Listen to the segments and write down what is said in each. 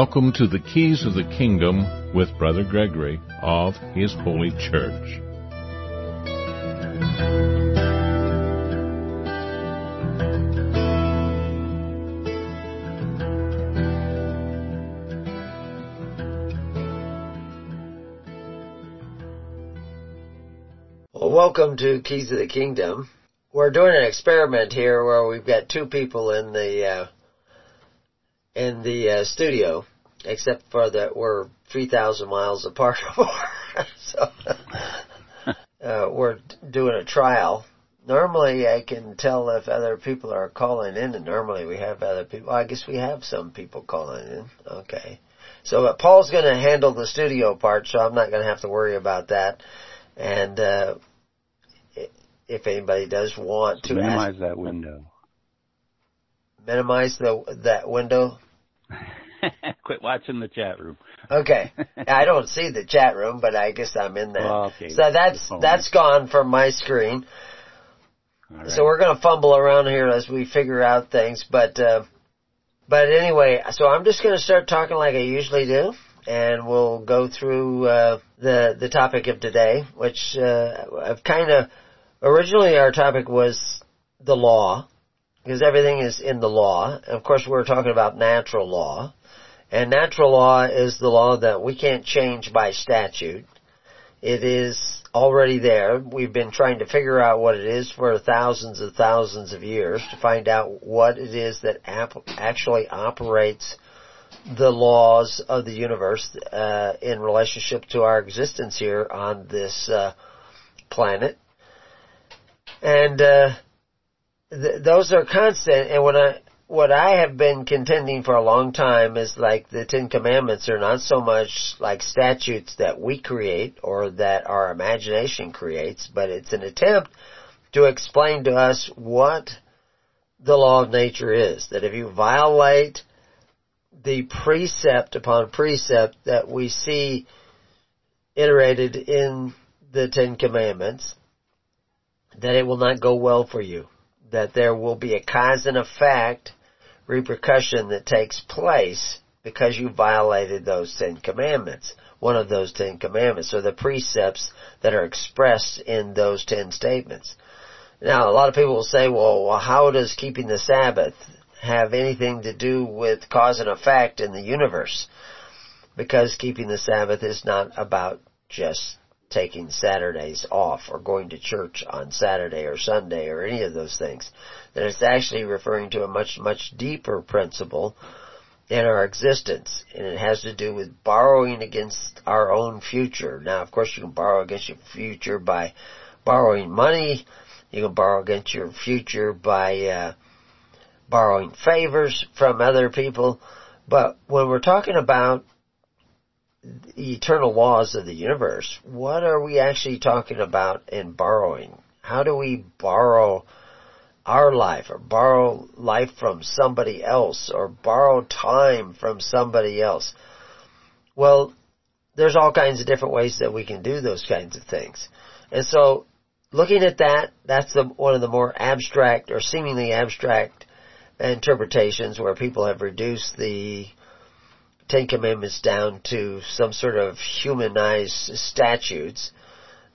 Welcome to the Keys of the Kingdom with Brother Gregory of His Holy Church. Well, welcome to Keys of the Kingdom. We're doing an experiment here where we've got two people in the uh, in the uh, studio, except for that we're three thousand miles apart. so uh, we're doing a trial. Normally, I can tell if other people are calling in, and normally we have other people. I guess we have some people calling in. Okay. So uh, Paul's going to handle the studio part, so I'm not going to have to worry about that. And uh, if anybody does want to minimize ask, that window. minimize the that window. Quit watching the chat room. Okay, I don't see the chat room, but I guess I'm in there. Well, okay. So that's that's gone from my screen. Right. So we're gonna fumble around here as we figure out things, but uh, but anyway, so I'm just gonna start talking like I usually do, and we'll go through uh, the the topic of today, which uh, I've kind of originally our topic was the law, because everything is in the law. Of course, we're talking about natural law, and natural law is the law that we can't change by statute. It is already there. We've been trying to figure out what it is for thousands and thousands of years to find out what it is that actually operates the laws of the universe uh, in relationship to our existence here on this uh, planet. And uh, th- those are constant. And what I what I have been contending for a long time is like the Ten Commandments are not so much like statutes that we create or that our imagination creates, but it's an attempt to explain to us what the law of nature is. That if you violate the precept upon precept that we see iterated in the Ten Commandments, that it will not go well for you. That there will be a cause and effect repercussion that takes place because you violated those Ten Commandments. One of those Ten Commandments, or the precepts that are expressed in those Ten statements. Now, a lot of people will say, well, well how does keeping the Sabbath have anything to do with cause and effect in the universe? Because keeping the Sabbath is not about just taking Saturdays off or going to church on Saturday or Sunday or any of those things. That it's actually referring to a much, much deeper principle in our existence. And it has to do with borrowing against our own future. Now, of course, you can borrow against your future by borrowing money. You can borrow against your future by, uh, borrowing favors from other people. But when we're talking about the eternal laws of the universe, what are we actually talking about in borrowing? How do we borrow our life or borrow life from somebody else or borrow time from somebody else? Well, there's all kinds of different ways that we can do those kinds of things. And so looking at that, that's the, one of the more abstract or seemingly abstract interpretations where people have reduced the Ten Commandments down to some sort of humanized statutes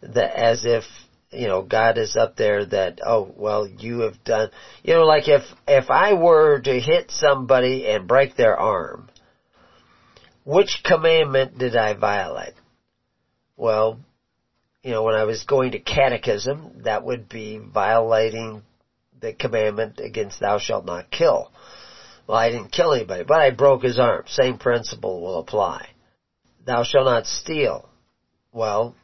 that as if, you know, God is up there that, oh, well, you have done, you know, like if, if I were to hit somebody and break their arm, which commandment did I violate? Well, you know, when I was going to catechism, that would be violating the commandment against thou shalt not kill. Well, I didn't kill anybody, but I broke his arm. Same principle will apply. Thou shalt not steal. Well,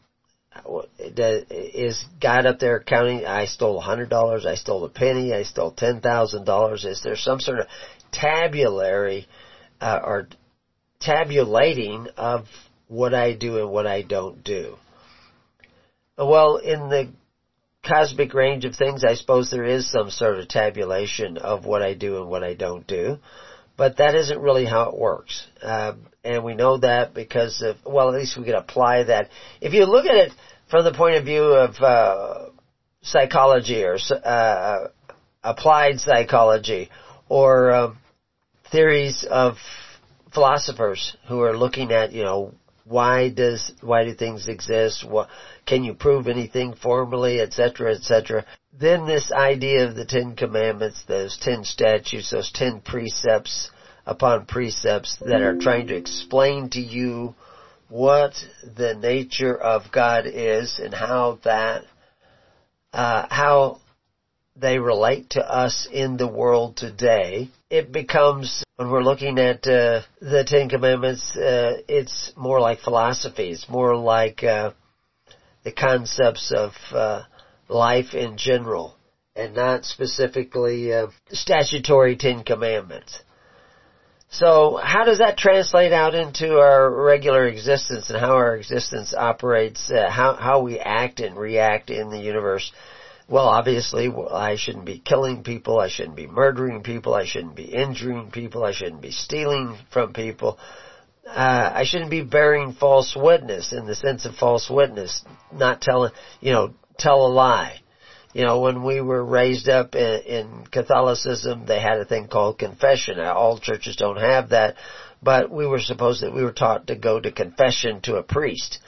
is God up there counting? I stole a hundred dollars. I stole a penny. I stole ten thousand dollars. Is there some sort of tabulary uh, or tabulating of what I do and what I don't do? Well, in the cosmic range of things, I suppose there is some sort of tabulation of what I do and what I don't do. But that isn't really how it works. Um, and we know that because of, well, at least we can apply that. If you look at it from the point of view of, uh, psychology or, uh, applied psychology or, um, theories of philosophers who are looking at, you know, why does why do things exist? What can you prove anything formally, etc., etc. Then this idea of the Ten Commandments, those ten statutes, those ten precepts upon precepts that are trying to explain to you what the nature of God is and how that uh, how they relate to us in the world today. It becomes, when we're looking at uh, the Ten Commandments, uh, it's more like philosophy. It's more like uh, the concepts of uh, life in general, and not specifically uh, statutory Ten Commandments. So how does that translate out into our regular existence and how our existence operates, uh, how, how we act and react in the universe? Well, obviously, I shouldn't be killing people, I shouldn't be murdering people, I shouldn't be injuring people, I shouldn't be stealing from people, uh, I shouldn't be bearing false witness in the sense of false witness, not telling, you know, tell a lie. You know, when we were raised up in, in Catholicism, they had a thing called confession. All churches don't have that, but we were supposed that we were taught to go to confession to a priest.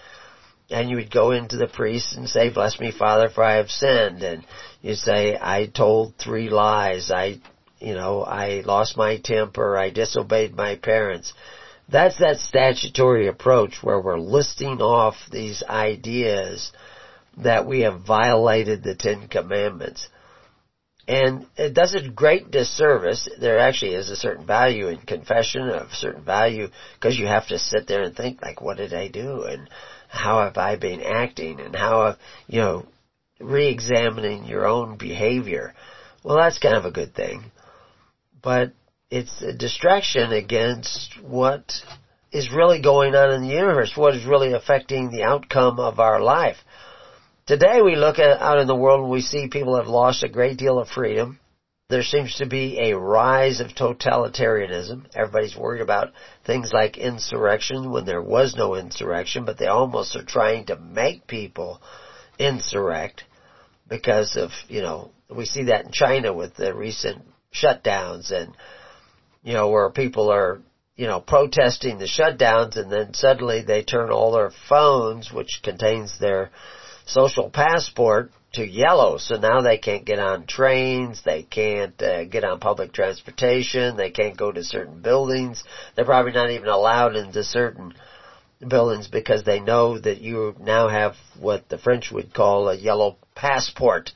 And you would go into the priest and say, bless me, Father, for I have sinned. And you say, I told three lies. I, you know, I lost my temper. I disobeyed my parents. That's that statutory approach where we're listing off these ideas that we have violated the Ten Commandments. And it does a great disservice. There actually is a certain value in confession, a certain value, because you have to sit there and think, like, what did I do? And how have I been acting? And how, have, you know, re-examining your own behavior. Well, that's kind of a good thing. But it's a distraction against what is really going on in the universe, what is really affecting the outcome of our life. Today we look at, out in the world and we see people have lost a great deal of freedom. There seems to be a rise of totalitarianism. Everybody's worried about things like insurrection when there was no insurrection, but they almost are trying to make people insurrect because of, you know, we see that in China with the recent shutdowns and, you know, where people are, you know, protesting the shutdowns and then suddenly they turn all their phones, which contains their social passport to yellow, so now they can't get on trains, they can't uh, get on public transportation, they can't go to certain buildings. They're probably not even allowed into certain buildings because they know that you now have what the French would call a yellow passport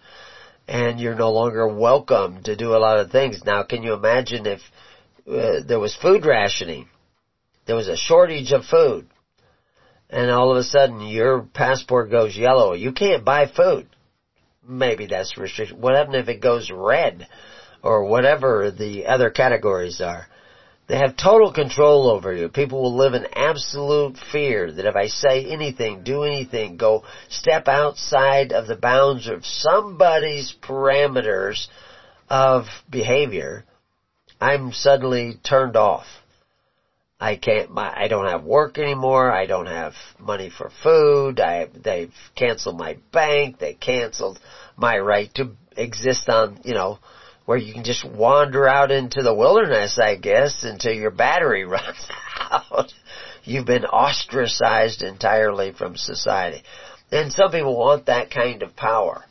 and you're no longer welcome to do a lot of things. Now, can you imagine if uh, there was food rationing? There was a shortage of food and all of a sudden your passport goes yellow. You can't buy food. Maybe that's restricted. What happens if it goes red or whatever the other categories are? They have total control over you. People will live in absolute fear that if I say anything, do anything, go step outside of the bounds of somebody's parameters of behavior, I'm suddenly turned off. I can't, my, I don't have work anymore. I don't have money for food. I, they've canceled my bank. They canceled my right to exist on, you know, where you can just wander out into the wilderness, I guess, until your battery runs out. You've been ostracized entirely from society. And some people want that kind of power.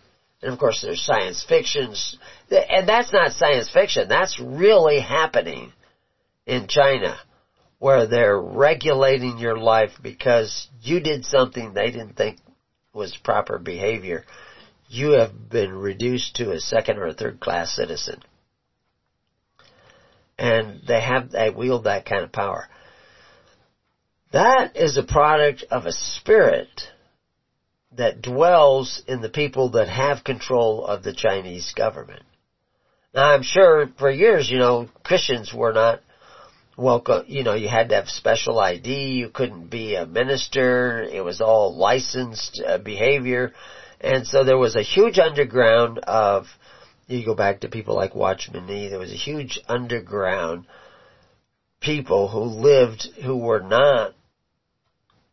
And of course there's science fictions, and that's not science fiction, that's really happening in China where they're regulating your life because you did something they didn't think was proper behavior, you have been reduced to a second or a third class citizen. And they have, they wield that kind of power. That is a product of a spirit that dwells in the people that have control of the Chinese government. Now I'm sure for years, you know, Christians were not welcome, you know, you had to have special ID, you couldn't be a minister, it was all licensed uh, behavior, and so there was a huge underground of, you go back to people like Watchman Nee, there was a huge underground people who lived, who were not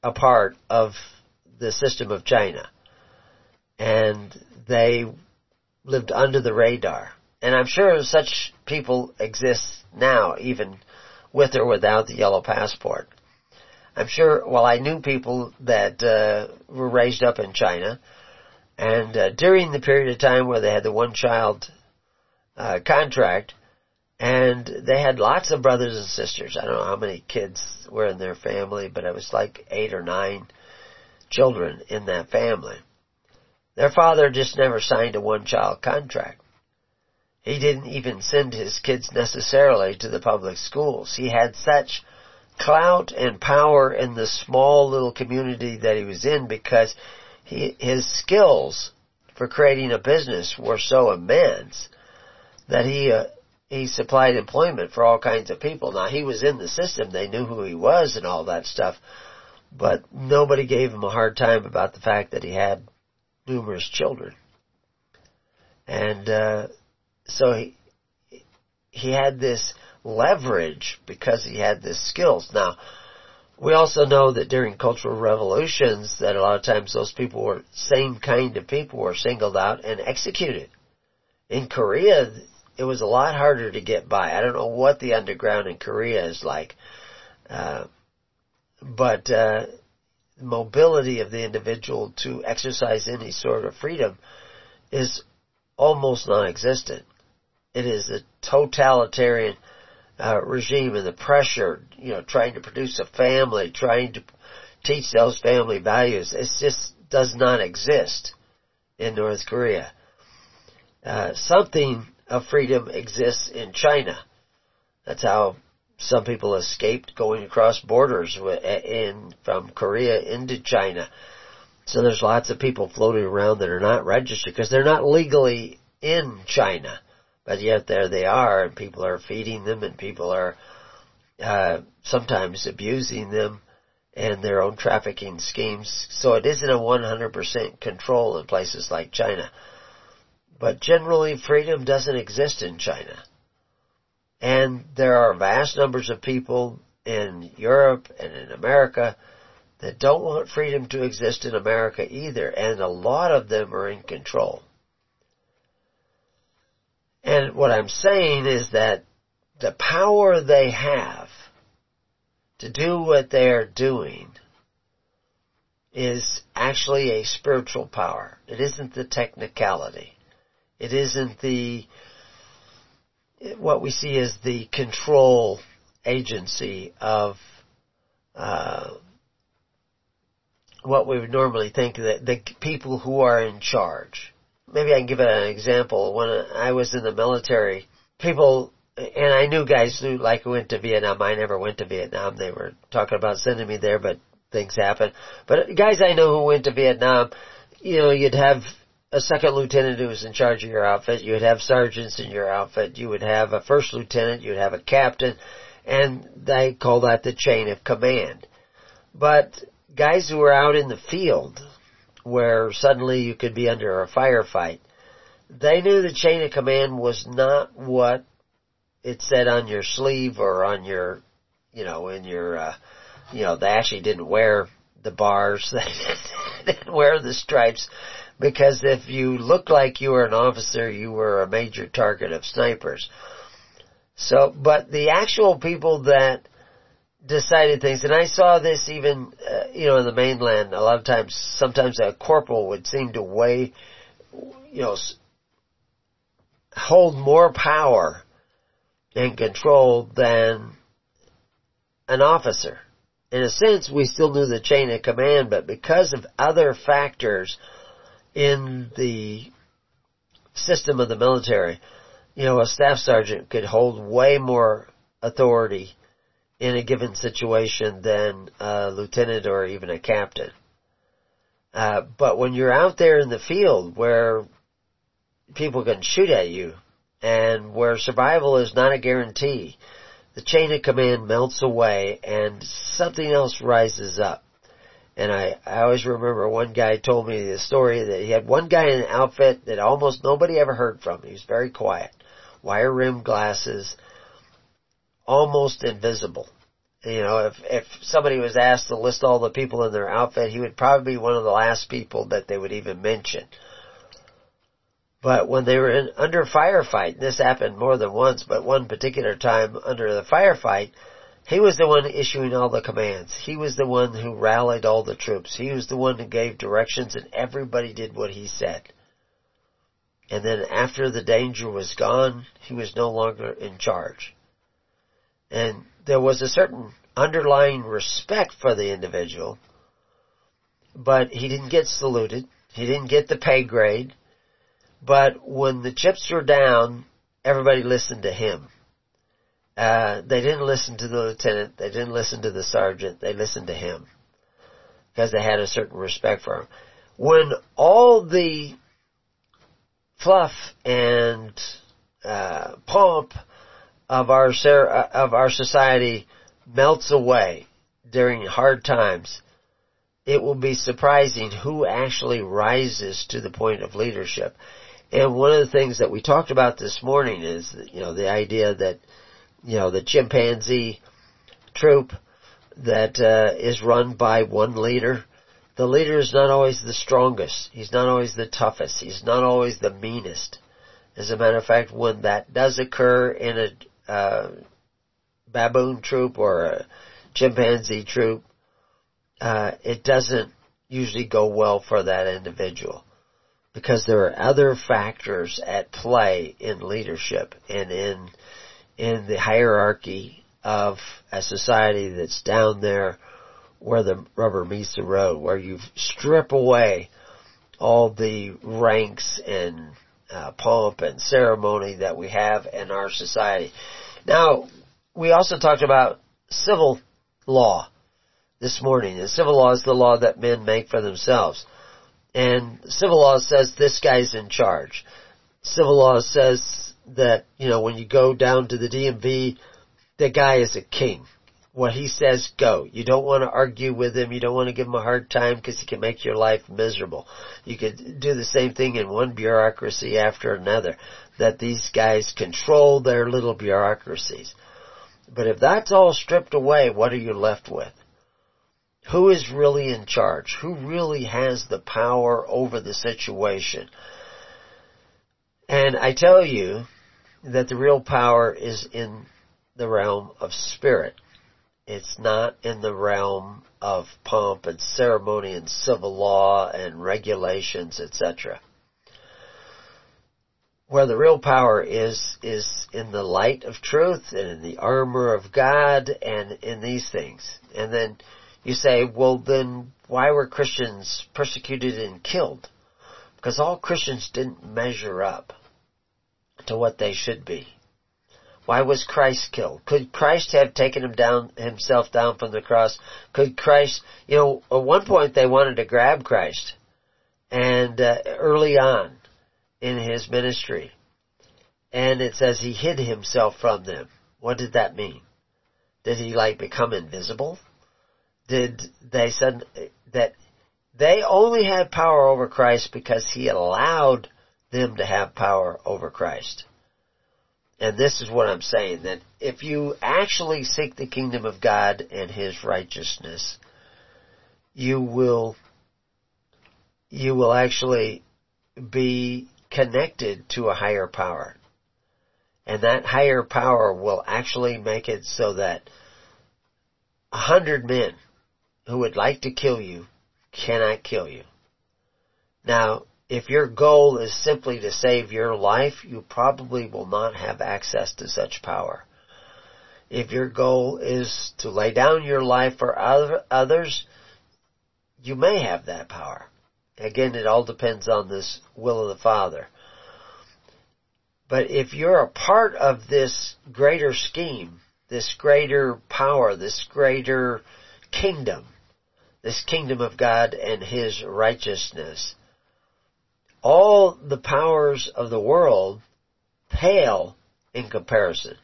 a part of the system of China. And they lived under the radar. And I'm sure such people exist now, even with or without the yellow passport. I'm sure, well, I knew people that uh, were raised up in China, and uh, during the period of time where they had the one child uh, contract, and they had lots of brothers and sisters. I don't know how many kids were in their family, but it was like eight or nine children in that family. Their father just never signed a one child contract. He didn't even send his kids necessarily to the public schools. He had such clout and power in the small little community that he was in because he, his skills for creating a business were so immense that he uh, he supplied employment for all kinds of people. Now he was in the system; they knew who he was and all that stuff, but nobody gave him a hard time about the fact that he had numerous children, and uh, so he he had this leverage because he had this skills. Now, we also know that during cultural revolutions that a lot of times those people were same kind of people were singled out and executed. In Korea, it was a lot harder to get by. I don't know what the underground in Korea is like, uh, but uh, mobility of the individual to exercise any sort of freedom is almost non-existent. It is a totalitarian uh, regime and the pressure, you know, trying to produce a family, trying to teach those family values. It just does not exist in North Korea. Uh, something of freedom exists in China. That's how some people escaped going across borders in from Korea into China. So there's lots of people floating around that are not registered because they're not legally in China but yet there they are, and people are feeding them, and people are uh, sometimes abusing them and their own trafficking schemes. So it isn't a 100% control in places like China. But generally, freedom doesn't exist in China. And there are vast numbers of people in Europe and in America that don't want freedom to exist in America either, and a lot of them are in control. And what I'm saying is that the power they have to do what they're doing is actually a spiritual power. It isn't the technicality. It isn't the, what we see is the control agency of, uh, what we would normally think that the people who are in charge maybe I can give an example. When I was in the military, people, and I knew guys who like went to Vietnam. I never went to Vietnam. They were talking about sending me there, but things happen. But guys I know who went to Vietnam, you know, you'd have a second lieutenant who was in charge of your outfit. You would have sergeants in your outfit. You would have a first lieutenant. You'd have a captain. And they call that the chain of command. But guys who were out in the field, where suddenly you could be under a firefight. They knew the chain of command was not what it said on your sleeve or on your, you know, in your, uh, you know, they actually didn't wear the bars, they didn't wear the stripes, because if you looked like you were an officer, you were a major target of snipers. So, but the actual people that decided things, and I saw this even, uh, you know, in the mainland. A lot of times, sometimes a corporal would seem to weigh, you know, hold more power and control than an officer. In a sense, we still knew the chain of command, but because of other factors in the system of the military, you know, a staff sergeant could hold way more authority in a given situation than a lieutenant or even a captain. Uh, but when you're out there in the field where people can shoot at you and where survival is not a guarantee, the chain of command melts away and something else rises up. And I, I always remember one guy told me the story that he had one guy in an outfit that almost nobody ever heard from. He was very quiet. Wire rimmed glasses, almost invisible. You know, if if somebody was asked to list all the people in their outfit, he would probably be one of the last people that they would even mention. But when they were in, under firefight, this happened more than once, but one particular time under the firefight, He was the one issuing all the commands. He was the one who rallied all the troops. He was the one who gave directions and everybody did what he said. And then after the danger was gone, he was no longer in charge. And there was a certain underlying respect for the individual, but he didn't get saluted. He didn't get the pay grade. But when the chips were down, everybody listened to him. Uh, they didn't listen to the lieutenant. They didn't listen to the sergeant. They listened to him because they had a certain respect for him. When all the fluff and uh, pomp of our of our society melts away during hard times, it will be surprising who actually rises to the point of leadership. And one of the things that we talked about this morning is, you know, the idea that, you know, the chimpanzee troop that uh, is run by one leader, the leader is not always the strongest. He's not always the toughest. He's not always the meanest. As a matter of fact, when that does occur in a uh, baboon troop or a chimpanzee troop, uh, it doesn't usually go well for that individual because there are other factors at play in leadership and in in the hierarchy of a society that's down there where the rubber meets the road, where you strip away all the ranks and uh, pomp and ceremony that we have in our society. Now, we also talked about civil law this morning. And civil law is the law that men make for themselves. And civil law says this guy's in charge. Civil law says that, you know, when you go down to the DMV, the guy is a king. What he says, go. You don't want to argue with him. You don't want to give him a hard time because he can make your life miserable. You could do the same thing in one bureaucracy after another. That these guys control their little bureaucracies. But if that's all stripped away, what are you left with? Who is really in charge? Who really has the power over the situation? And I tell you that the real power is in the realm of spirit. It's not in the realm of pomp and ceremony and civil law and regulations, etc. Where the real power is, is in the light of truth and in the armor of God and in these things. And then you say, well then why were Christians persecuted and killed? Because all Christians didn't measure up to what they should be. Why was Christ killed? Could Christ have taken him down, himself down from the cross? Could Christ, you know, at one point they wanted to grab Christ. And uh, early on in his ministry. And it says he hid himself from them. What did that mean? Did he like become invisible? did they said that they only had power over Christ because he allowed them to have power over Christ. And this is what I'm saying, that if you actually seek the kingdom of God and His righteousness, you will, you will actually be connected to a higher power. And that higher power will actually make it so that a hundred men who would like to kill you cannot kill you. Now, if your goal is simply to save your life, you probably will not have access to such power. If your goal is to lay down your life for other, others, you may have that power. Again, it all depends on this will of the Father. But if you're a part of this greater scheme, this greater power, this greater kingdom, this kingdom of God and His righteousness. All the powers of the world pale in comparison.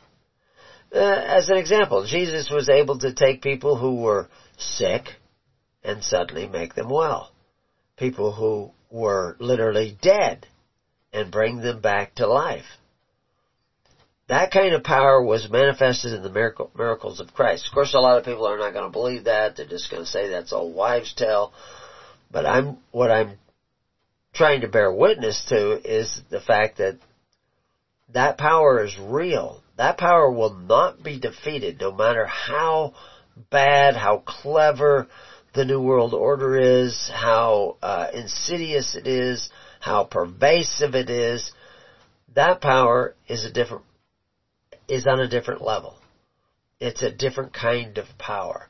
Uh, as an example, Jesus was able to take people who were sick and suddenly make them well. People who were literally dead and bring them back to life. That kind of power was manifested in the miracle, miracles of Christ. Of course, a lot of people are not going to believe that. They're just going to say that's all wives' tale. But I'm, what I'm trying to bear witness to is the fact that that power is real. That power will not be defeated no matter how bad, how clever the New World Order is, how uh, insidious it is, how pervasive it is. That power is a different, is on a different level. It's a different kind of power.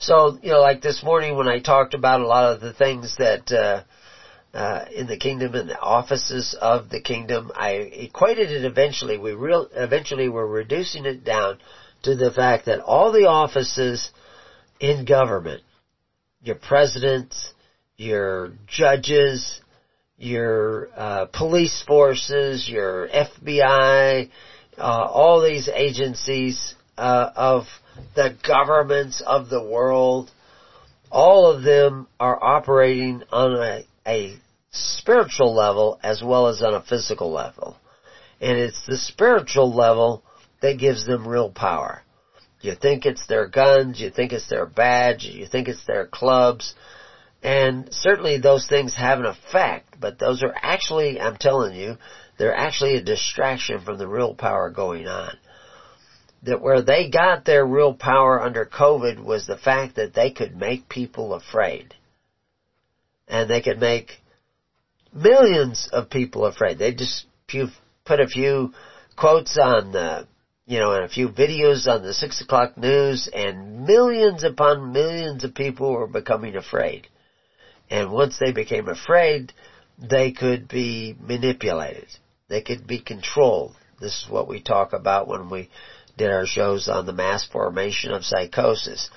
So, you know, like this morning when I talked about a lot of the things that, uh, uh, in the kingdom and the offices of the kingdom, I equated it eventually, we real, eventually were reducing it down to the fact that all the offices in government, your presidents, your judges, your uh, police forces, your FBI, uh, all these agencies uh, of the governments of the world, all of them are operating on a, a spiritual level as well as on a physical level. And it's the spiritual level that gives them real power. You think it's their guns, you think it's their badge, you think it's their clubs, and certainly those things have an effect, but those are actually, I'm telling you, they're actually a distraction from the real power going on that where they got their real power under COVID was the fact that they could make people afraid. And they could make millions of people afraid. They just put a few quotes on the, you know, and a few videos on the six o'clock news and millions upon millions of people were becoming afraid. And once they became afraid, they could be manipulated. They could be controlled. This is what we talk about when we did our shows on the mass formation of psychosis,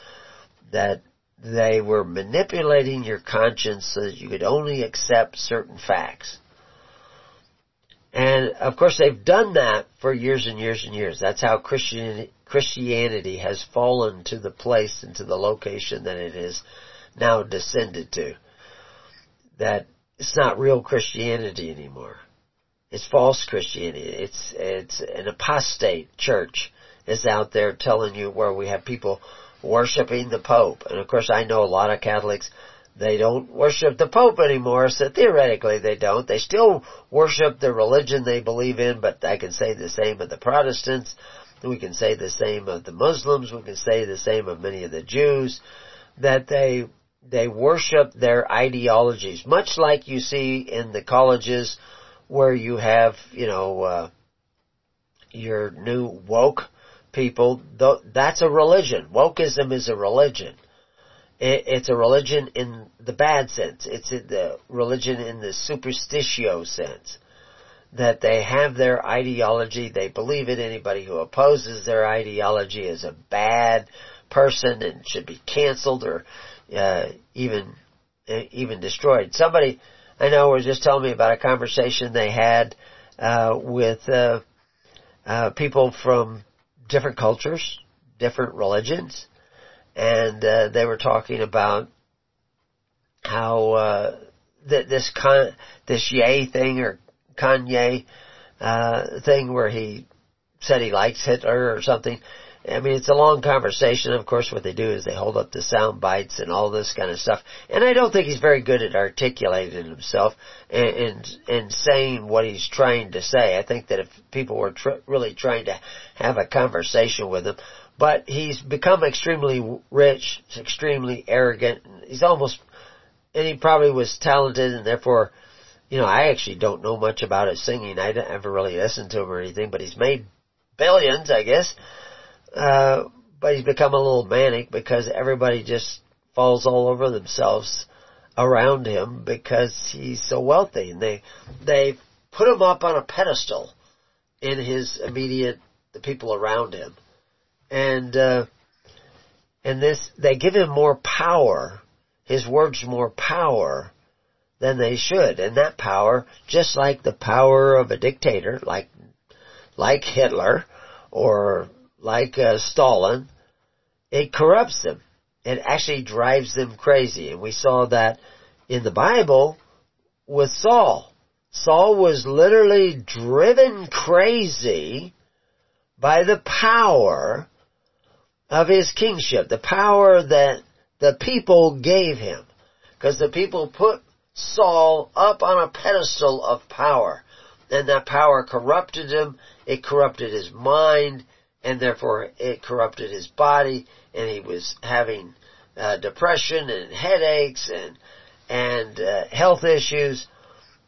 that they were manipulating your conscience so that you could only accept certain facts. And of course they've done that for years and years and years. That's how Christian, Christianity has fallen to the place and to the location that it is now descended to. That it's not real Christianity anymore. It's false Christianity. It's, it's an apostate church is out there telling you where we have people worshiping the Pope. And of course I know a lot of Catholics, they don't worship the Pope anymore, so theoretically they don't. They still worship the religion they believe in, but I can say the same of the Protestants. We can say the same of the Muslims. We can say the same of many of the Jews. That they, they worship their ideologies, much like you see in the colleges where you have, you know, uh, your new woke people, that's a religion. Wokeism is a religion. It's a religion in the bad sense. It's the religion in the superstitio sense. That they have their ideology, they believe it. Anybody who opposes their ideology is a bad person and should be canceled or uh, even uh, even destroyed. Somebody I know was just telling me about a conversation they had uh, with uh, uh, people from different cultures, different religions, and uh, they were talking about how uh, th- this con- this Ye thing or Kanye uh, thing where he said he likes Hitler or something. I mean, it's a long conversation. Of course, what they do is they hold up the sound bites and all this kind of stuff. And I don't think he's very good at articulating himself and and, and saying what he's trying to say. I think that if people were tr- really trying to have a conversation with him, but he's become extremely rich, extremely arrogant. He's almost, and he probably was talented, and therefore, you know, I actually don't know much about his singing. I didn't ever really listen to him or anything, but he's made billions, I guess. Uh, but he's become a little manic because everybody just falls all over themselves around him because he's so wealthy and they, they put him up on a pedestal in his immediate, the people around him. And, uh, and this, they give him more power, his words more power than they should. And that power, just like the power of a dictator, like, like Hitler, or like uh, Stalin, it corrupts them. It actually drives them crazy. And we saw that in the Bible with Saul. Saul was literally driven crazy by the power of his kingship, the power that the people gave him. Because the people put Saul up on a pedestal of power. And that power corrupted him it corrupted his mind, and therefore it corrupted his body, and he was having uh, depression and headaches and and uh, health issues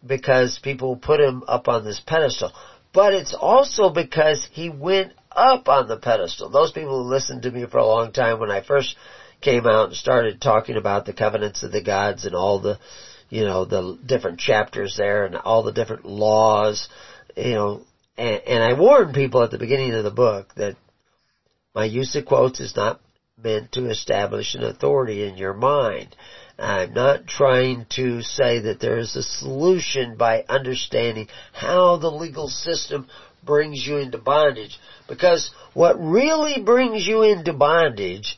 because people put him up on this pedestal. But it's also because he went up on the pedestal. Those people who listened to me for a long time when I first came out and started talking about the covenants of the gods and all the, you know, the different chapters there and all the different laws, you know, and, and I warned people at the beginning of the book that my use of quotes is not meant to establish an authority in your mind. I'm not trying to say that there is a solution by understanding how the legal system brings you into bondage. Because what really brings you into bondage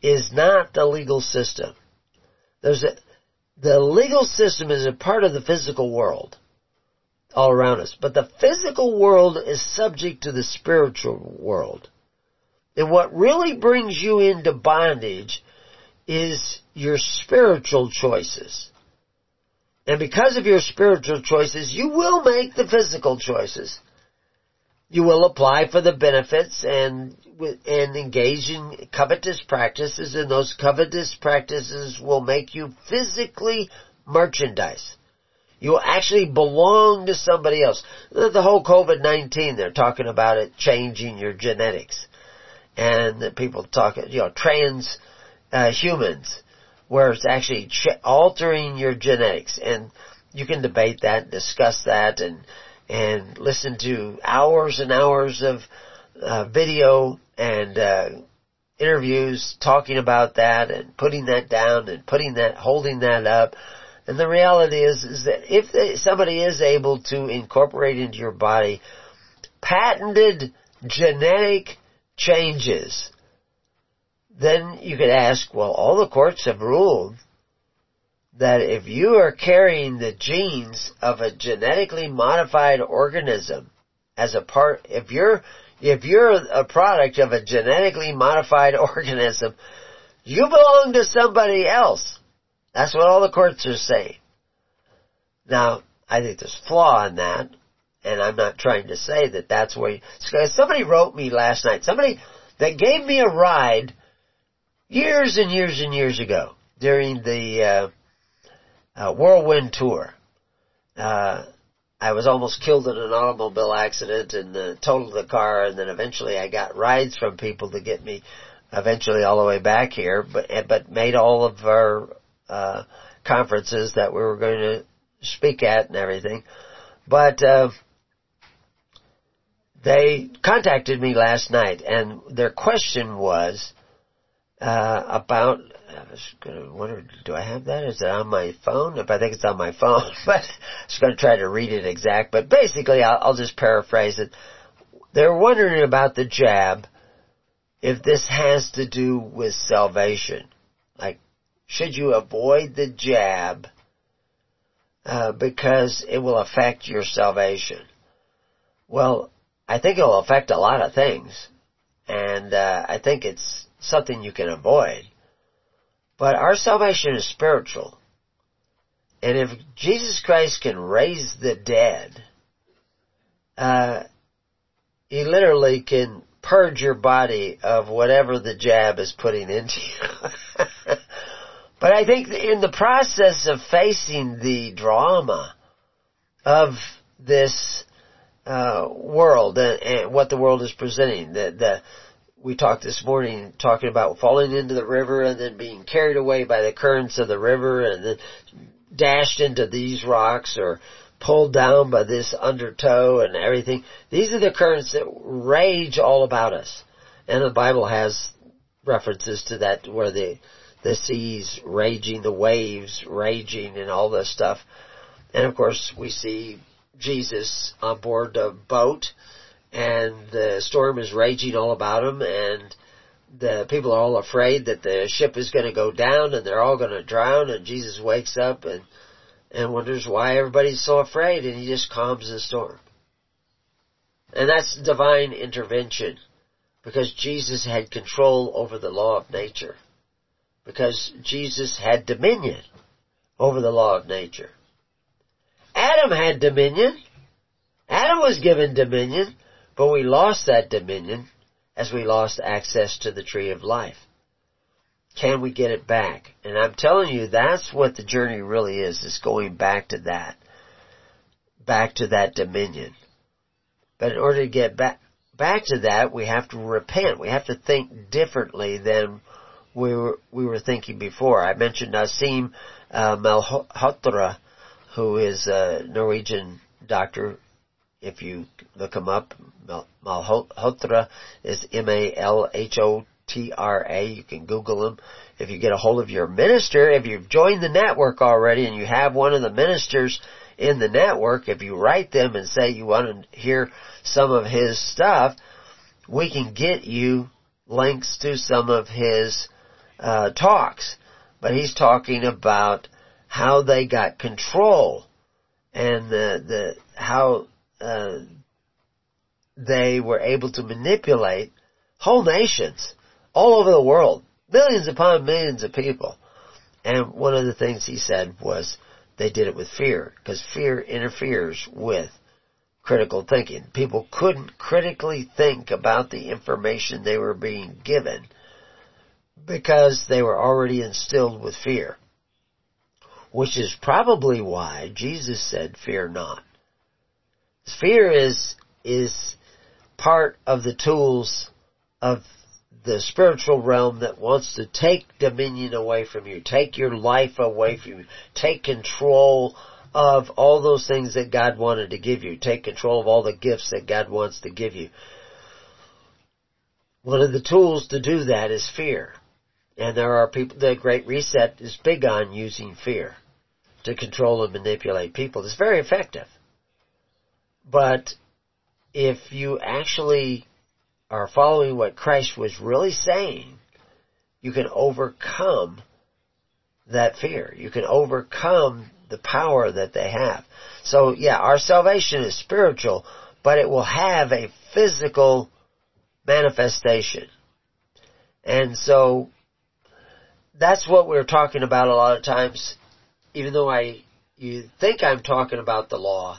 is not the legal system. There's a, the legal system is a part of the physical world all around us. But the physical world is subject to the spiritual world. And what really brings you into bondage is your spiritual choices. And because of your spiritual choices, you will make the physical choices. You will apply for the benefits and and engage in covetous practices, and those covetous practices will make you physically merchandise. You actually belong to somebody else. The whole COVID-19, they're talking about it changing your genetics. And people talk, you know, trans uh, humans, where it's actually ch- altering your genetics. And you can debate that, discuss that, and and listen to hours and hours of uh, video and uh, interviews talking about that and putting that down and putting that, holding that up. And the reality is, is that if they, somebody is able to incorporate into your body patented genetic changes then you could ask, well, all the courts have ruled that if you are carrying the genes of a genetically modified organism as a part, if you're, if you're a product of a genetically modified organism, you belong to somebody else. That's what all the courts are saying. Now, I think there's flaw in that, and I'm not trying to say that that's where you, somebody wrote me last night, somebody that gave me a ride years and years and years ago during the uh, uh, whirlwind tour. Uh, I was almost killed in an automobile accident and uh, totaled the car, and then eventually I got rides from people to get me eventually all the way back here. But but made all of our uh, conferences that we were going to speak at and everything. But uh, they contacted me last night, and their question was uh, about. I was going to wonder, do I have that? Is it on my phone? If I think it's on my phone, but I was going to try to read it exact. But basically, I'll, I'll just paraphrase it. They're wondering about the jab, if this has to do with salvation. Should you avoid the jab uh, because it will affect your salvation? Well, I think it will affect a lot of things, and uh, I think it's something you can avoid. But our salvation is spiritual. And if Jesus Christ can raise the dead, uh, he literally can purge your body of whatever the jab is putting into you. but I think in the process of facing the drama of this uh, world and, and, what the world is presenting, the, the we talked this morning talking about falling into the river and then being carried away by the currents of the river and then dashed into these rocks or pulled down by this undertow and everything. These are the currents that rage all about us. And the Bible has references to that where the, the seas raging, the waves raging and all this stuff. And of course we see Jesus on board a boat and the storm is raging all about him, and the people are all afraid that the ship is going to go down and they're all going to drown and Jesus wakes up and and wonders why everybody's so afraid and he just calms the storm. And that's divine intervention because Jesus had control over the law of nature. Because Jesus had dominion over the law of nature. Adam had dominion. Adam was given dominion But we lost that dominion as we lost access to the tree of life. Can we get it back? And I'm telling you, that's what the journey really is, is going back to that. Back to that dominion. But in order to get back, back to that, we have to repent. We have to think differently than we were, we were thinking before. I mentioned Nassim uh, Malhotra, who is a Norwegian doctor. If you look him up, Malhotra is M-A-L-H-O-T-R-A. You can Google him. If you get a hold of your minister, if you've joined the network already and you have one of the ministers in the network, if you write them and say you want to hear some of his stuff, we can get you links to some of his uh, talks. But he's talking about how they got control and the the how uh, they were able to manipulate whole nations all over the world, millions upon millions of people. And one of the things he said was they did it with fear because fear interferes with critical thinking. People couldn't critically think about the information they were being given because they were already instilled with fear. Which is probably why Jesus said, fear not. Fear is, is part of the tools of the spiritual realm that wants to take dominion away from you, take your life away from you, take control of all those things that God wanted to give you, take control of all the gifts that God wants to give you. One of the tools to do that is fear. And there are people, the Great Reset is big on using fear to control and manipulate people. It's very effective. But if you actually are following what Christ was really saying, you can overcome that fear. You can overcome the power that they have. So yeah, our salvation is spiritual, but it will have a physical manifestation. And so that's what we're talking about a lot of times. Even though I, you think I'm talking about the law,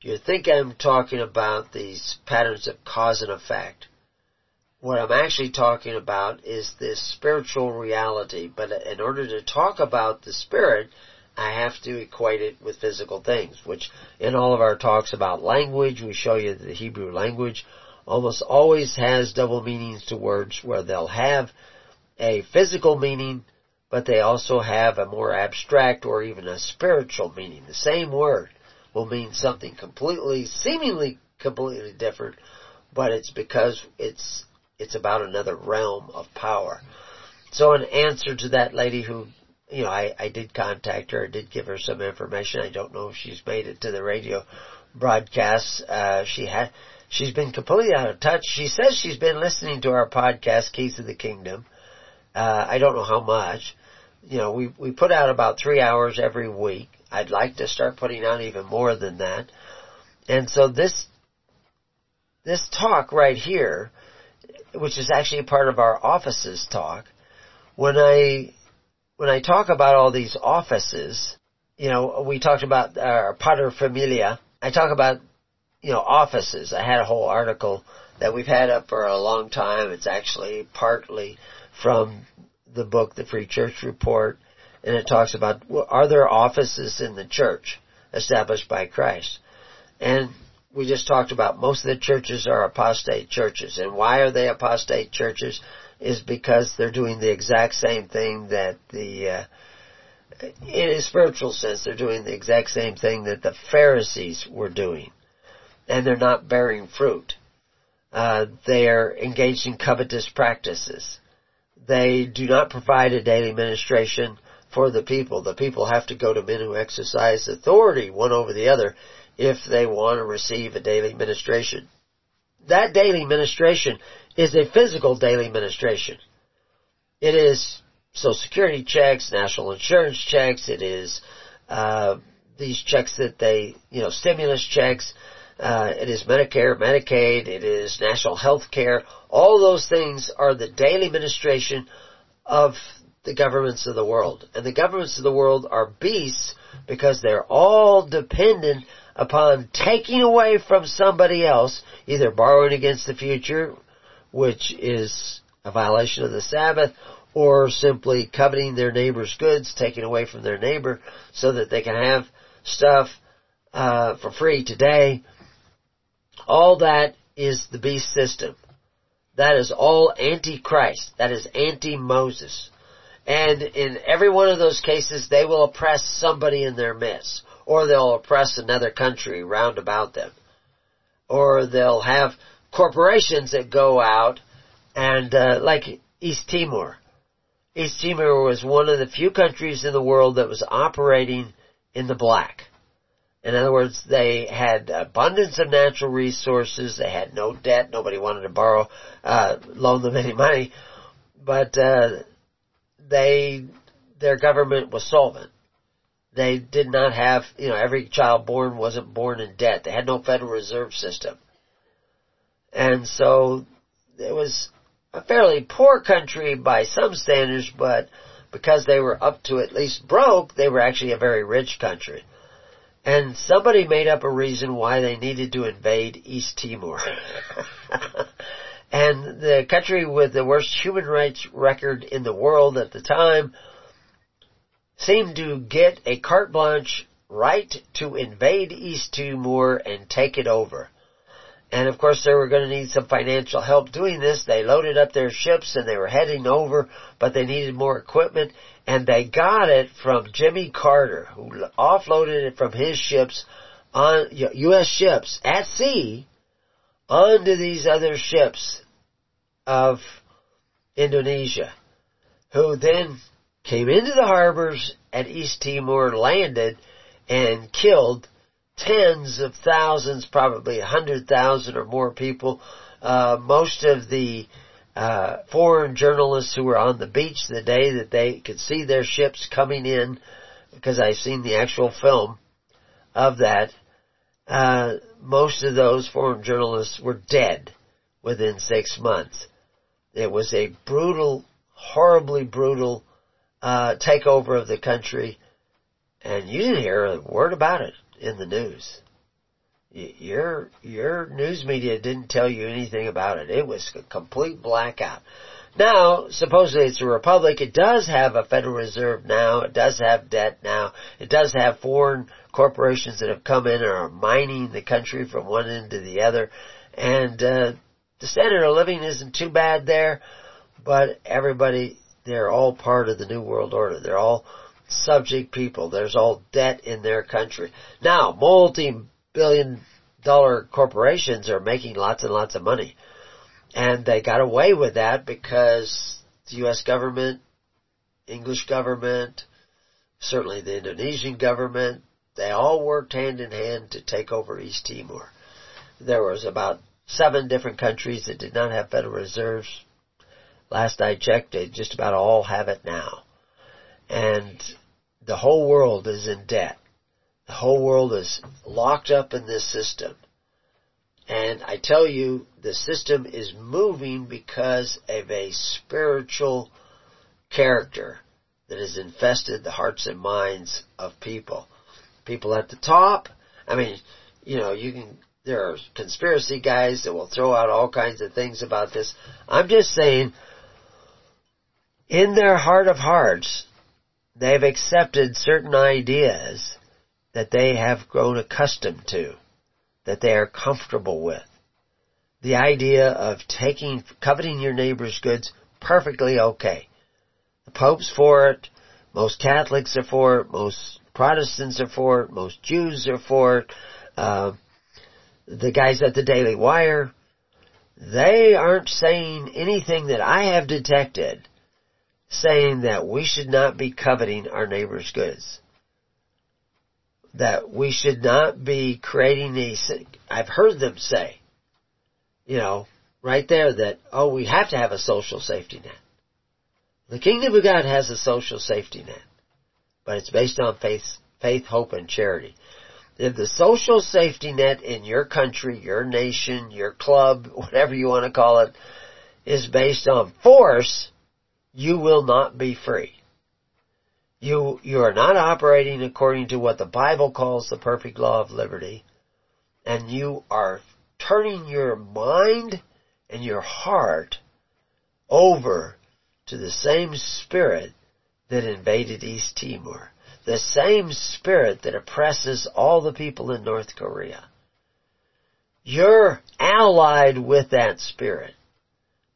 you think I'm talking about these patterns of cause and effect. What I'm actually talking about is this spiritual reality. But in order to talk about the spirit, I have to equate it with physical things, which in all of our talks about language, we show you that the Hebrew language almost always has double meanings to words where they'll have a physical meaning, but they also have a more abstract or even a spiritual meaning. The same word will mean something completely, seemingly completely different, but it's because it's, it's about another realm of power. So in answer to that lady who, you know, I, I did contact her, I did give her some information. I don't know if she's made it to the radio broadcasts. Uh, she had, she's been completely out of touch. She says she's been listening to our podcast, Keys of the Kingdom. Uh, I don't know how much. You know, we, we put out about three hours every week. I'd like to start putting out even more than that. And so this, this talk right here, which is actually part of our offices talk, when I, when I talk about all these offices, you know, we talked about our paterfamilias. I talk about, you know, offices. I had a whole article that we've had up for a long time. It's actually partly from the book, The Free Church Report, and it talks about are there offices in the church established by Christ? And we just talked about most of the churches are apostate churches. And why are they apostate churches? Is because they're doing the exact same thing that the, uh, in a spiritual sense, they're doing the exact same thing that the Pharisees were doing. And they're not bearing fruit. Uh, they are engaged in covetous practices. They do not provide a daily ministration for the people. The people have to go to men who exercise authority one over the other if they want to receive a daily ministration. That daily ministration is a physical daily ministration. It is Social Security checks, national insurance checks, it is uh, these checks that they, you know, stimulus checks, uh, it is Medicare, Medicaid, it is national health care. All those things are the daily administration of the governments of the world. And the governments of the world are beasts because they're all dependent upon taking away from somebody else, either borrowing against the future, which is a violation of the Sabbath, or simply coveting their neighbor's goods, taking away from their neighbor so that they can have stuff uh, for free today. All that is the beast system. That is all anti-Christ. That is anti-Moses. And in every one of those cases, they will oppress somebody in their midst. Or they'll oppress another country round about them. Or they'll have corporations that go out and, uh, like East Timor. East Timor was one of the few countries in the world that was operating in the black. In other words, they had abundance of natural resources. They had no debt. Nobody wanted to borrow, uh, loan them any money. But, uh, they, their government was solvent. They did not have, you know, every child born wasn't born in debt. They had no Federal Reserve System. And so it was a fairly poor country by some standards, but because they were up to at least broke, they were actually a very rich country. And somebody made up a reason why they needed to invade East Timor. and the country with the worst human rights record in the world at the time seemed to get a carte blanche right to invade East Timor and take it over. And of course they were going to need some financial help doing this. They loaded up their ships and they were heading over, but they needed more equipment and they got it from Jimmy Carter who offloaded it from his ships on U.S. ships at sea onto these other ships of Indonesia, who then came into the harbors at East Timor, landed, and killed tens of thousands, probably a hundred thousand or more people. Uh, most of the uh, foreign journalists who were on the beach the day that they could see their ships coming in, because I've seen the actual film of that. Uh, most of those foreign journalists were dead within six months. It was a brutal, horribly brutal uh, takeover of the country, and you didn't hear a word about it in the news. Your your news media didn't tell you anything about it. It was a complete blackout. Now, supposedly it's a republic. It does have a Federal Reserve now. It does have debt now. It does have foreign corporations that have come in and are mining the country from one end to the other. And uh, the standard of living isn't too bad there, but everybody, they're all part of the New World Order. They're all subject people. There's all debt in their country. Now, multi-billion dollar corporations are making lots and lots of money. And they got away with that because the U.S. government, English government, certainly the Indonesian government, they all worked hand in hand to take over East Timor. There was about seven different countries that did not have Federal Reserves. Last I checked, they just about all have it now. And the whole world is in debt. The whole world is locked up in this system. And I tell you, the system is moving because of a spiritual character that has infested the hearts and minds of people. People at the top, I mean, you know, you can there are conspiracy guys that will throw out all kinds of things about this. I'm just saying, in their heart of hearts, they've accepted certain ideas that they have grown accustomed to, that they are comfortable with. The idea of taking, coveting your neighbor's goods, perfectly okay. The Pope's for it, most Catholics are for it, most Protestants are for it, most Jews are for it, uh, the guys at the Daily Wire, they aren't saying anything that I have detected saying that we should not be coveting our neighbor's goods. That we should not be creating a, I've heard them say, you know, right there that, oh, we have to have a social safety net. The kingdom of God has a social safety net, but it's based on faith, faith, hope, and charity. If the social safety net in your country, your nation, your club, whatever you want to call it, is based on force, you will not be free. You, you are not operating according to what the Bible calls the perfect law of liberty. And you are turning your mind and your heart over to the same spirit that invaded East Timor. The same spirit that oppresses all the people in North Korea. You're allied with that spirit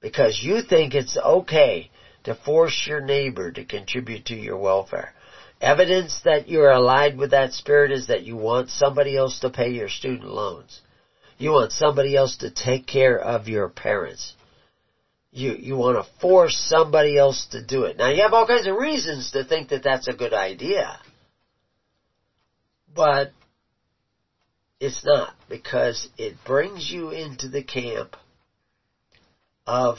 because you think it's okay to force your neighbor to contribute to your welfare. Evidence that you're allied with that spirit is that you want somebody else to pay your student loans. You want somebody else to take care of your parents. You, you want to force somebody else to do it. Now you have all kinds of reasons to think that that's a good idea. But it's not because it brings you into the camp of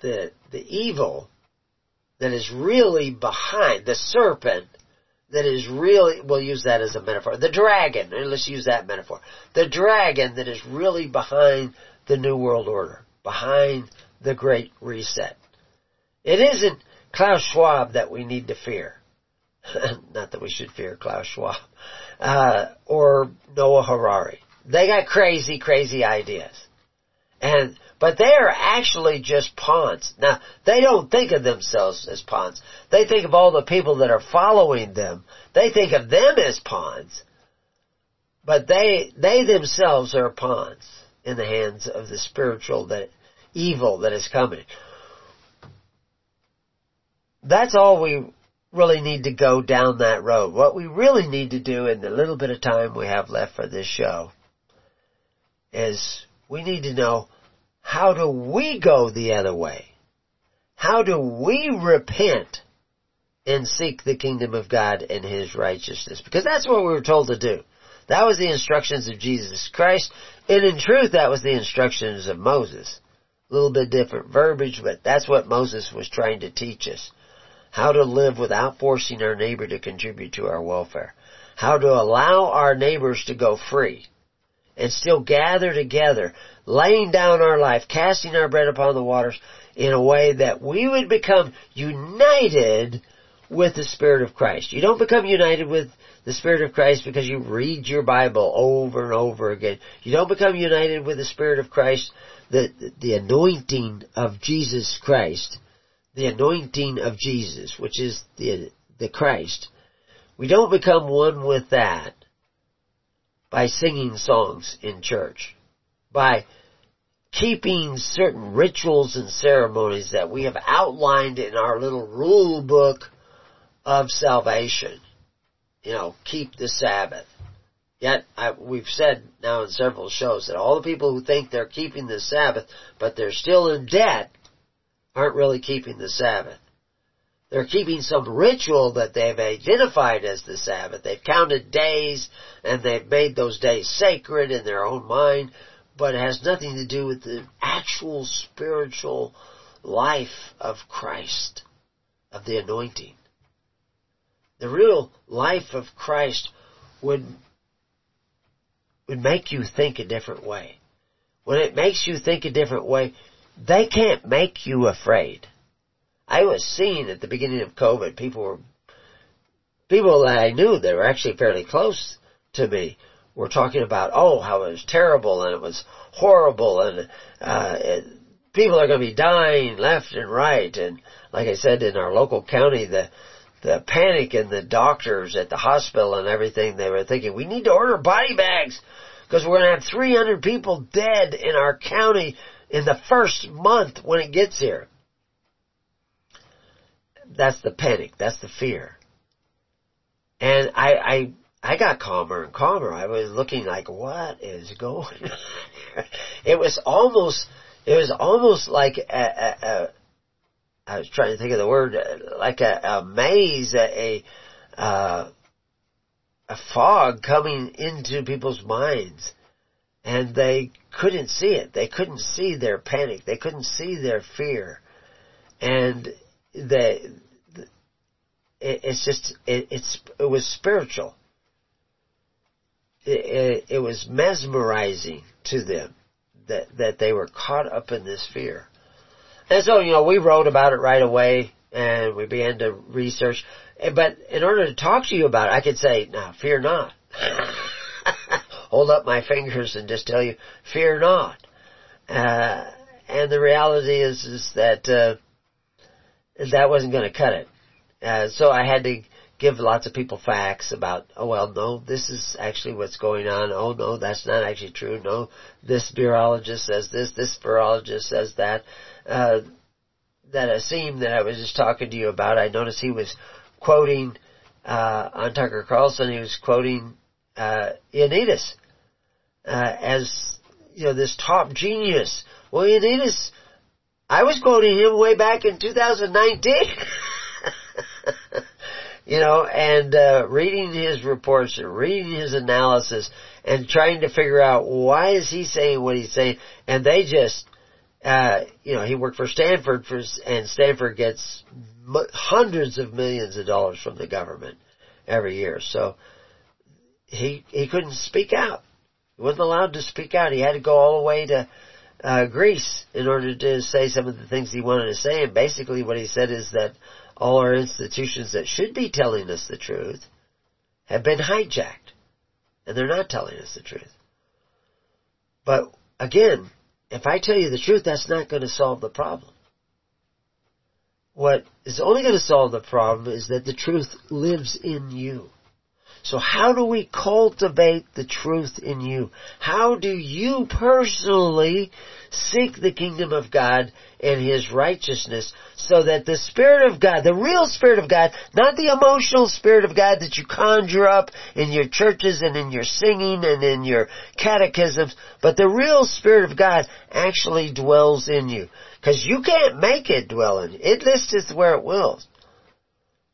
the the evil that is really behind the serpent that is really we'll use that as a metaphor. The dragon let's use that metaphor. The dragon that is really behind the new world order behind the great reset. It isn't klaus schwab that we need to fear. Not that we should fear klaus schwab uh, or noah harari. They got crazy crazy ideas. And but they are actually just pawns. Now, they don't think of themselves as pawns. They think of all the people that are following them. They think of them as pawns. But they, they themselves are pawns in the hands of the spiritual that, evil that is coming. That's all we really need to go down that road. What we really need to do in the little bit of time we have left for this show is we need to know how do we go the other way? How do we repent and seek the kingdom of God and His righteousness? Because that's what we were told to do. That was the instructions of Jesus Christ, and in truth that was the instructions of Moses. A little bit different verbiage, but that's what Moses was trying to teach us. How to live without forcing our neighbor to contribute to our welfare. How to allow our neighbors to go free and still gather together, laying down our life, casting our bread upon the waters in a way that we would become united with the Spirit of Christ. You don't become united with the Spirit of Christ because you read your Bible over and over again. You don't become united with the Spirit of Christ, the, the anointing of Jesus Christ, the anointing of Jesus, which is the, the Christ. We don't become one with that by singing songs in church, by keeping certain rituals and ceremonies that we have outlined in our little rule book of salvation. You know, keep the Sabbath. Yet, I, we've said now in several shows that all the people who think they're keeping the Sabbath, but they're still in debt, aren't really keeping the Sabbath. They're keeping some ritual that they've identified as the Sabbath. They've counted days and they've made those days sacred in their own mind, but it has nothing to do with the actual spiritual life of Christ, of the anointing. The real life of Christ would, would make you think a different way. When it makes you think a different way, they can't make you afraid. I was seeing at the beginning of COVID, people were, people that I knew that were actually fairly close to me were talking about, oh, how it was terrible and it was horrible and, uh, it, people are going to be dying left and right. And like I said, in our local county, the, the panic in the doctors at the hospital and everything, they were thinking, we need to order body bags because we're going to have 300 people dead in our county in the first month when it gets here that's the panic. That's the fear. And I, I, I got calmer and calmer. I was looking like, what is going on? it was almost, it was almost like a, a, a I was trying to think of the word, like a, a maze, a, a, uh, a fog coming into people's minds. And they couldn't see it. They couldn't see their panic. They couldn't see their fear. And the, it, it's just it, it's it was spiritual. It, it, it was mesmerizing to them that that they were caught up in this fear. And so, you know, we wrote about it right away and we began to research. But in order to talk to you about it, I could say, now, fear not. Hold up my fingers and just tell you, fear not. Uh, and the reality is, is that, uh, that wasn't going to cut it. Uh, so I had to give lots of people facts about, oh well, no, this is actually what's going on. Oh no, that's not actually true. No, this virologist says this, this virologist says that. Uh, that Aseem that I was just talking to you about, I noticed he was quoting, uh, on Tucker Carlson, he was quoting, uh, Ioannidis, uh, as, you know, this top genius. Well, Ioannidis, I was quoting him way back in 2019. you know, and uh, reading his reports and reading his analysis and trying to figure out why is he saying what he's saying, and they just, uh, you know, he worked for Stanford for, and Stanford gets hundreds of millions of dollars from the government every year, so he he couldn't speak out. He wasn't allowed to speak out. He had to go all the way to uh, Greece in order to say some of the things he wanted to say. And basically, what he said is that all our institutions that should be telling us the truth have been hijacked. And they're not telling us the truth. But again, if I tell you the truth, that's not going to solve the problem. What is only going to solve the problem is that the truth lives in you. So how do we cultivate the truth in you? How do you personally seek the kingdom of God and His righteousness so that the Spirit of God, the real Spirit of God, not the emotional Spirit of God that you conjure up in your churches and in your singing and in your catechisms, but the real Spirit of God actually dwells in you. Cause you can't make it dwell in you. It listeth where it wills.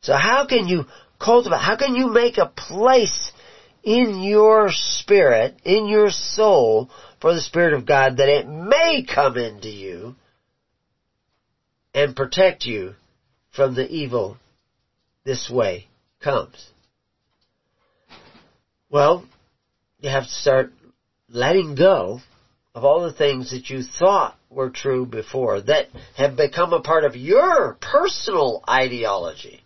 So how can you cultivate, how can you make a place in your spirit, in your soul, for the Spirit of God that it may come into you and protect you from the evil this way comes. Well, you have to start letting go of all the things that you thought were true before that have become a part of your personal ideology.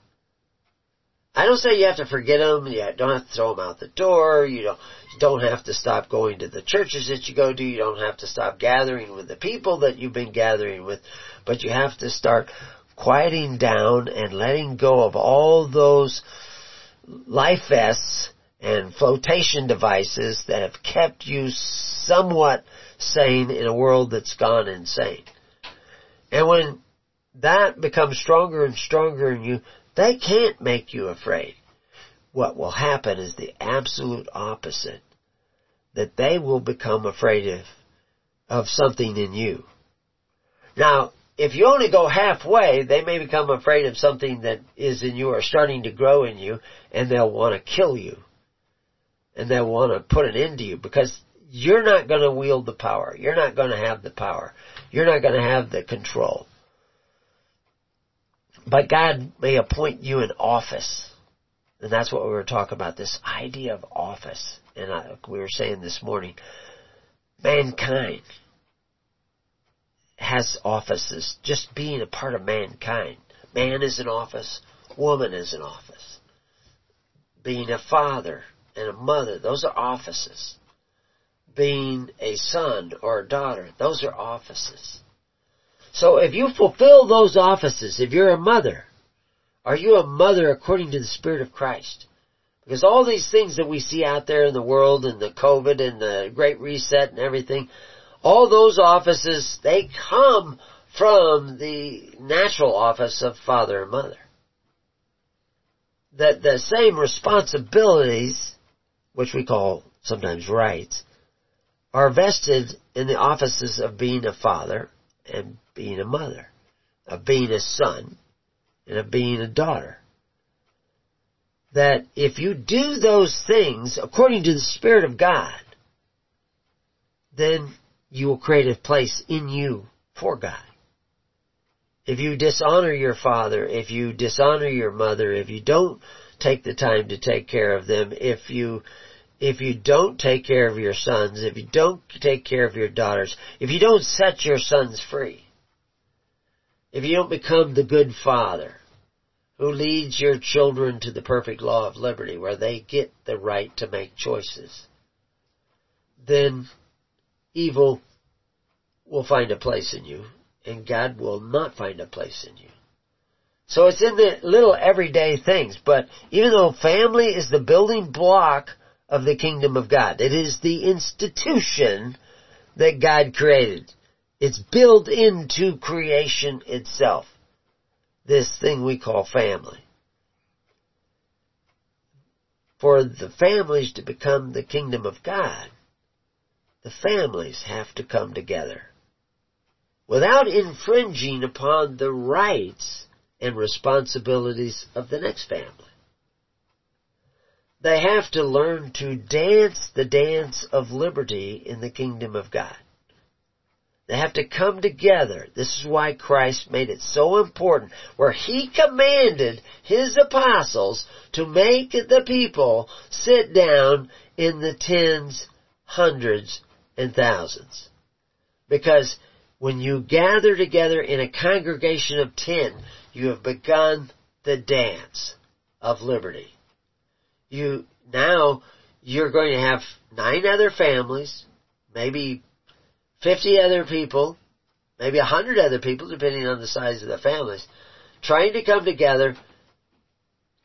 I don't say you have to forget them. You don't have to throw them out the door. You don't, don't have to stop going to the churches that you go to. You don't have to stop gathering with the people that you've been gathering with. But you have to start quieting down and letting go of all those life vests and flotation devices that have kept you somewhat sane in a world that's gone insane. And when that becomes stronger and stronger in you, they can't make you afraid. What will happen is the absolute opposite. That they will become afraid of, of something in you. Now, if you only go halfway, they may become afraid of something that is in you or starting to grow in you, and they'll want to kill you. And they'll want to put an end to you because you're not going to wield the power. You're not going to have the power. You're not going to have the control. But God may appoint you in office. And that's what we were talking about, this idea of office. And I, we were saying this morning, mankind has offices, just being a part of mankind. Man is an office, woman is an office. Being a father and a mother, those are offices. Being a son or a daughter, those are offices. So if you fulfill those offices, if you're a mother, are you a mother according to the Spirit of Christ? Because all these things that we see out there in the world and the COVID and the Great Reset and everything, all those offices, they come from the natural office of father and mother. That the same responsibilities, which we call sometimes rights, are vested in the offices of being a father and being a mother, of being a son, and of being a daughter. That if you do those things according to the Spirit of God, then you will create a place in you for God. If you dishonor your father, if you dishonor your mother, if you don't take the time to take care of them, if you if you don't take care of your sons, if you don't take care of your daughters, if you don't set your sons free, if you don't become the good father, who leads your children to the perfect law of liberty where they get the right to make choices, then evil will find a place in you and God will not find a place in you. So it's in the little everyday things, but even though family is the building block of the kingdom of God, it is the institution that God created. It's built into creation itself. This thing we call family. For the families to become the kingdom of God, the families have to come together without infringing upon the rights and responsibilities of the next family. They have to learn to dance the dance of liberty in the kingdom of God. They have to come together. This is why Christ made it so important, where He commanded His apostles to make the people sit down in the tens, hundreds, and thousands. Because when you gather together in a congregation of ten, you have begun the dance of liberty. You, now, you're going to have nine other families, maybe 50 other people, maybe 100 other people, depending on the size of the families, trying to come together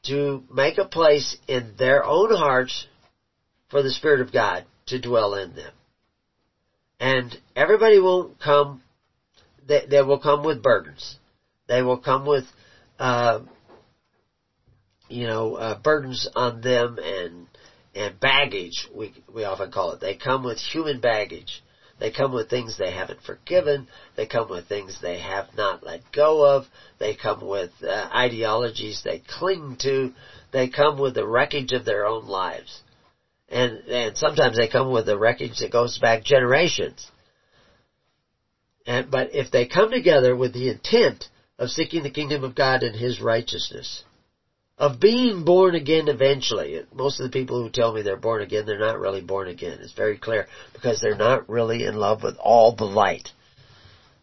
to make a place in their own hearts for the Spirit of God to dwell in them. And everybody won't come, they, they will come with burdens. They will come with, uh, you know, uh, burdens on them and, and baggage, we, we often call it. They come with human baggage. They come with things they haven't forgiven. They come with things they have not let go of. They come with uh, ideologies they cling to. They come with the wreckage of their own lives and and sometimes they come with the wreckage that goes back generations. And but if they come together with the intent of seeking the kingdom of God and His righteousness, of being born again eventually, most of the people who tell me they're born again, they're not really born again. It's very clear because they're not really in love with all the light.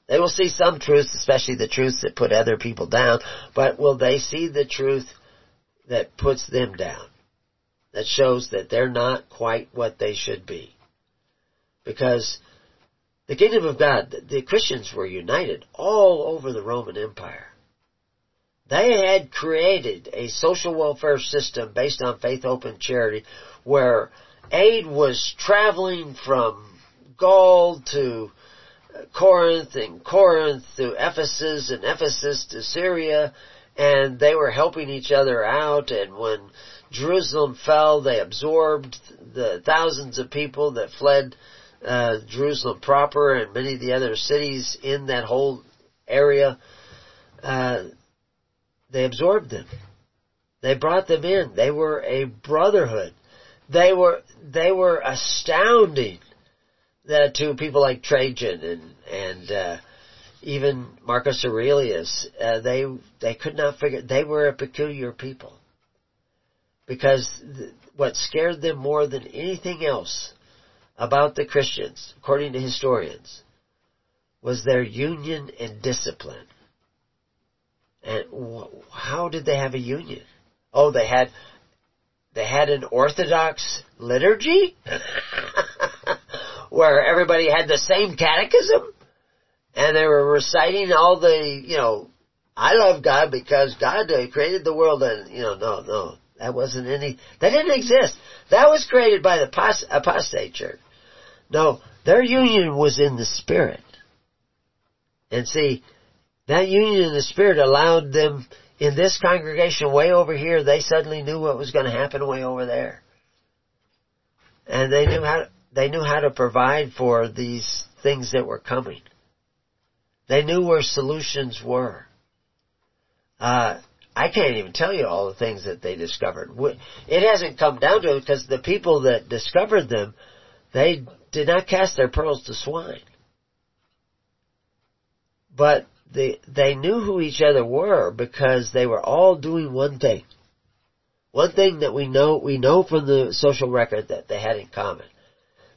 They will see some truths, especially the truths that put other people down, but will they see the truth that puts them down? that shows that they're not quite what they should be. Because the kingdom of God, the Christians were united all over the Roman Empire. They had created a social welfare system based on faith, hope, and charity where aid was traveling from Gaul to Corinth and Corinth to Ephesus and Ephesus to Syria and they were helping each other out and when Jerusalem fell. They absorbed the thousands of people that fled uh, Jerusalem proper and many of the other cities in that whole area. Uh, they absorbed them. They brought them in. They were a brotherhood. They were they were astounding that to people like Trajan and and uh, even Marcus Aurelius. Uh, they they could not figure. They were a peculiar people because th- what scared them more than anything else about the Christians, according to historians, was their union and discipline. And wh- how did they have a union? Oh, they had they had an orthodox liturgy where everybody had the same catechism and they were reciting all the, you know, I love God because God uh, created the world and, you know, no, no. That wasn't any, that didn't exist. That was created by the apostate church. No, their union was in the Spirit. And see, that union in the Spirit allowed them in this congregation way over here, they suddenly knew what was going to happen way over there. And they knew how, they knew how to provide for these things that were coming. They knew where solutions were. Uh, I can't even tell you all the things that they discovered. It hasn't come down to it because the people that discovered them, they did not cast their pearls to swine. But they, they knew who each other were because they were all doing one thing. One thing that we know, we know from the social record that they had in common.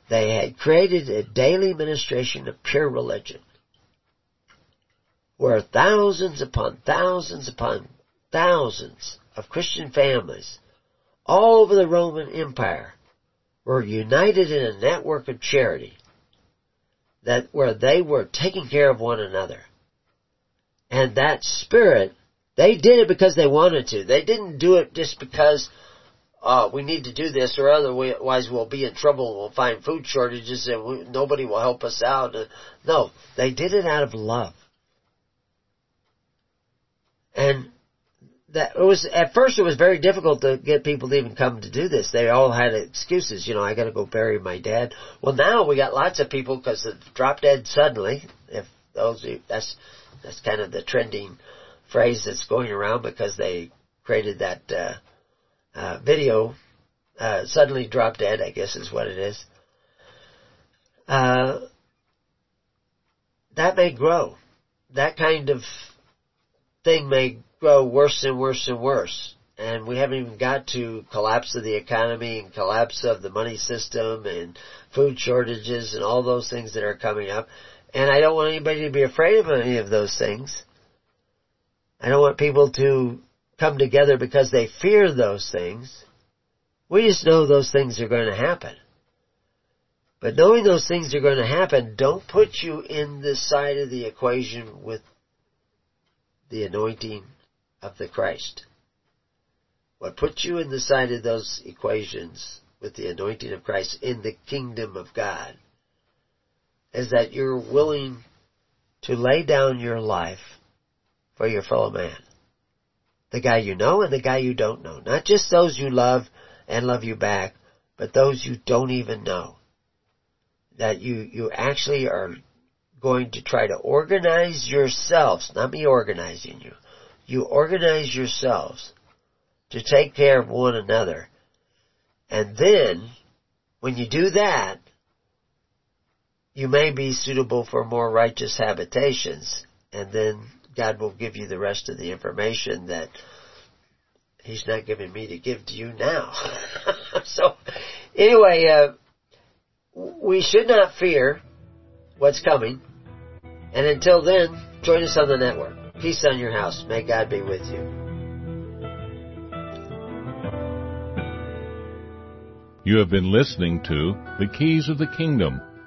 They had created a daily ministration of pure religion where thousands upon thousands upon thousands of Christian families all over the Roman Empire were united in a network of charity that where they were taking care of one another. And that spirit, they did it because they wanted to. They didn't do it just because uh, we need to do this or otherwise we'll be in trouble and we'll find food shortages and we, nobody will help us out. No, they did it out of love. And that it was at first it was very difficult to get people to even come to do this. They all had excuses. You know, I got to go bury my dad. Well, now we got lots of people because they drop dead suddenly. If those that's that's kind of the trending phrase that's going around because they created that uh, uh, video. Uh, suddenly drop dead, I guess is what it is. Uh, that may grow. That kind of thing may grow worse and worse and worse. And we haven't even got to collapse of the economy and collapse of the money system and food shortages and all those things that are coming up. And I don't want anybody to be afraid of any of those things. I don't want people to come together because they fear those things. We just know those things are going to happen. But knowing those things are going to happen don't put you in the side of the equation with the anointing of the Christ. What puts you in the side of those equations with the anointing of Christ in the kingdom of God is that you're willing to lay down your life for your fellow man. The guy you know and the guy you don't know. Not just those you love and love you back, but those you don't even know. That you, you actually are going to try to organize yourselves, not me organizing you, you organize yourselves to take care of one another. And then, when you do that, you may be suitable for more righteous habitations. And then God will give you the rest of the information that He's not giving me to give to you now. so, anyway, uh, we should not fear what's coming. And until then, join us on the network. Peace on your house. May God be with you. You have been listening to The Keys of the Kingdom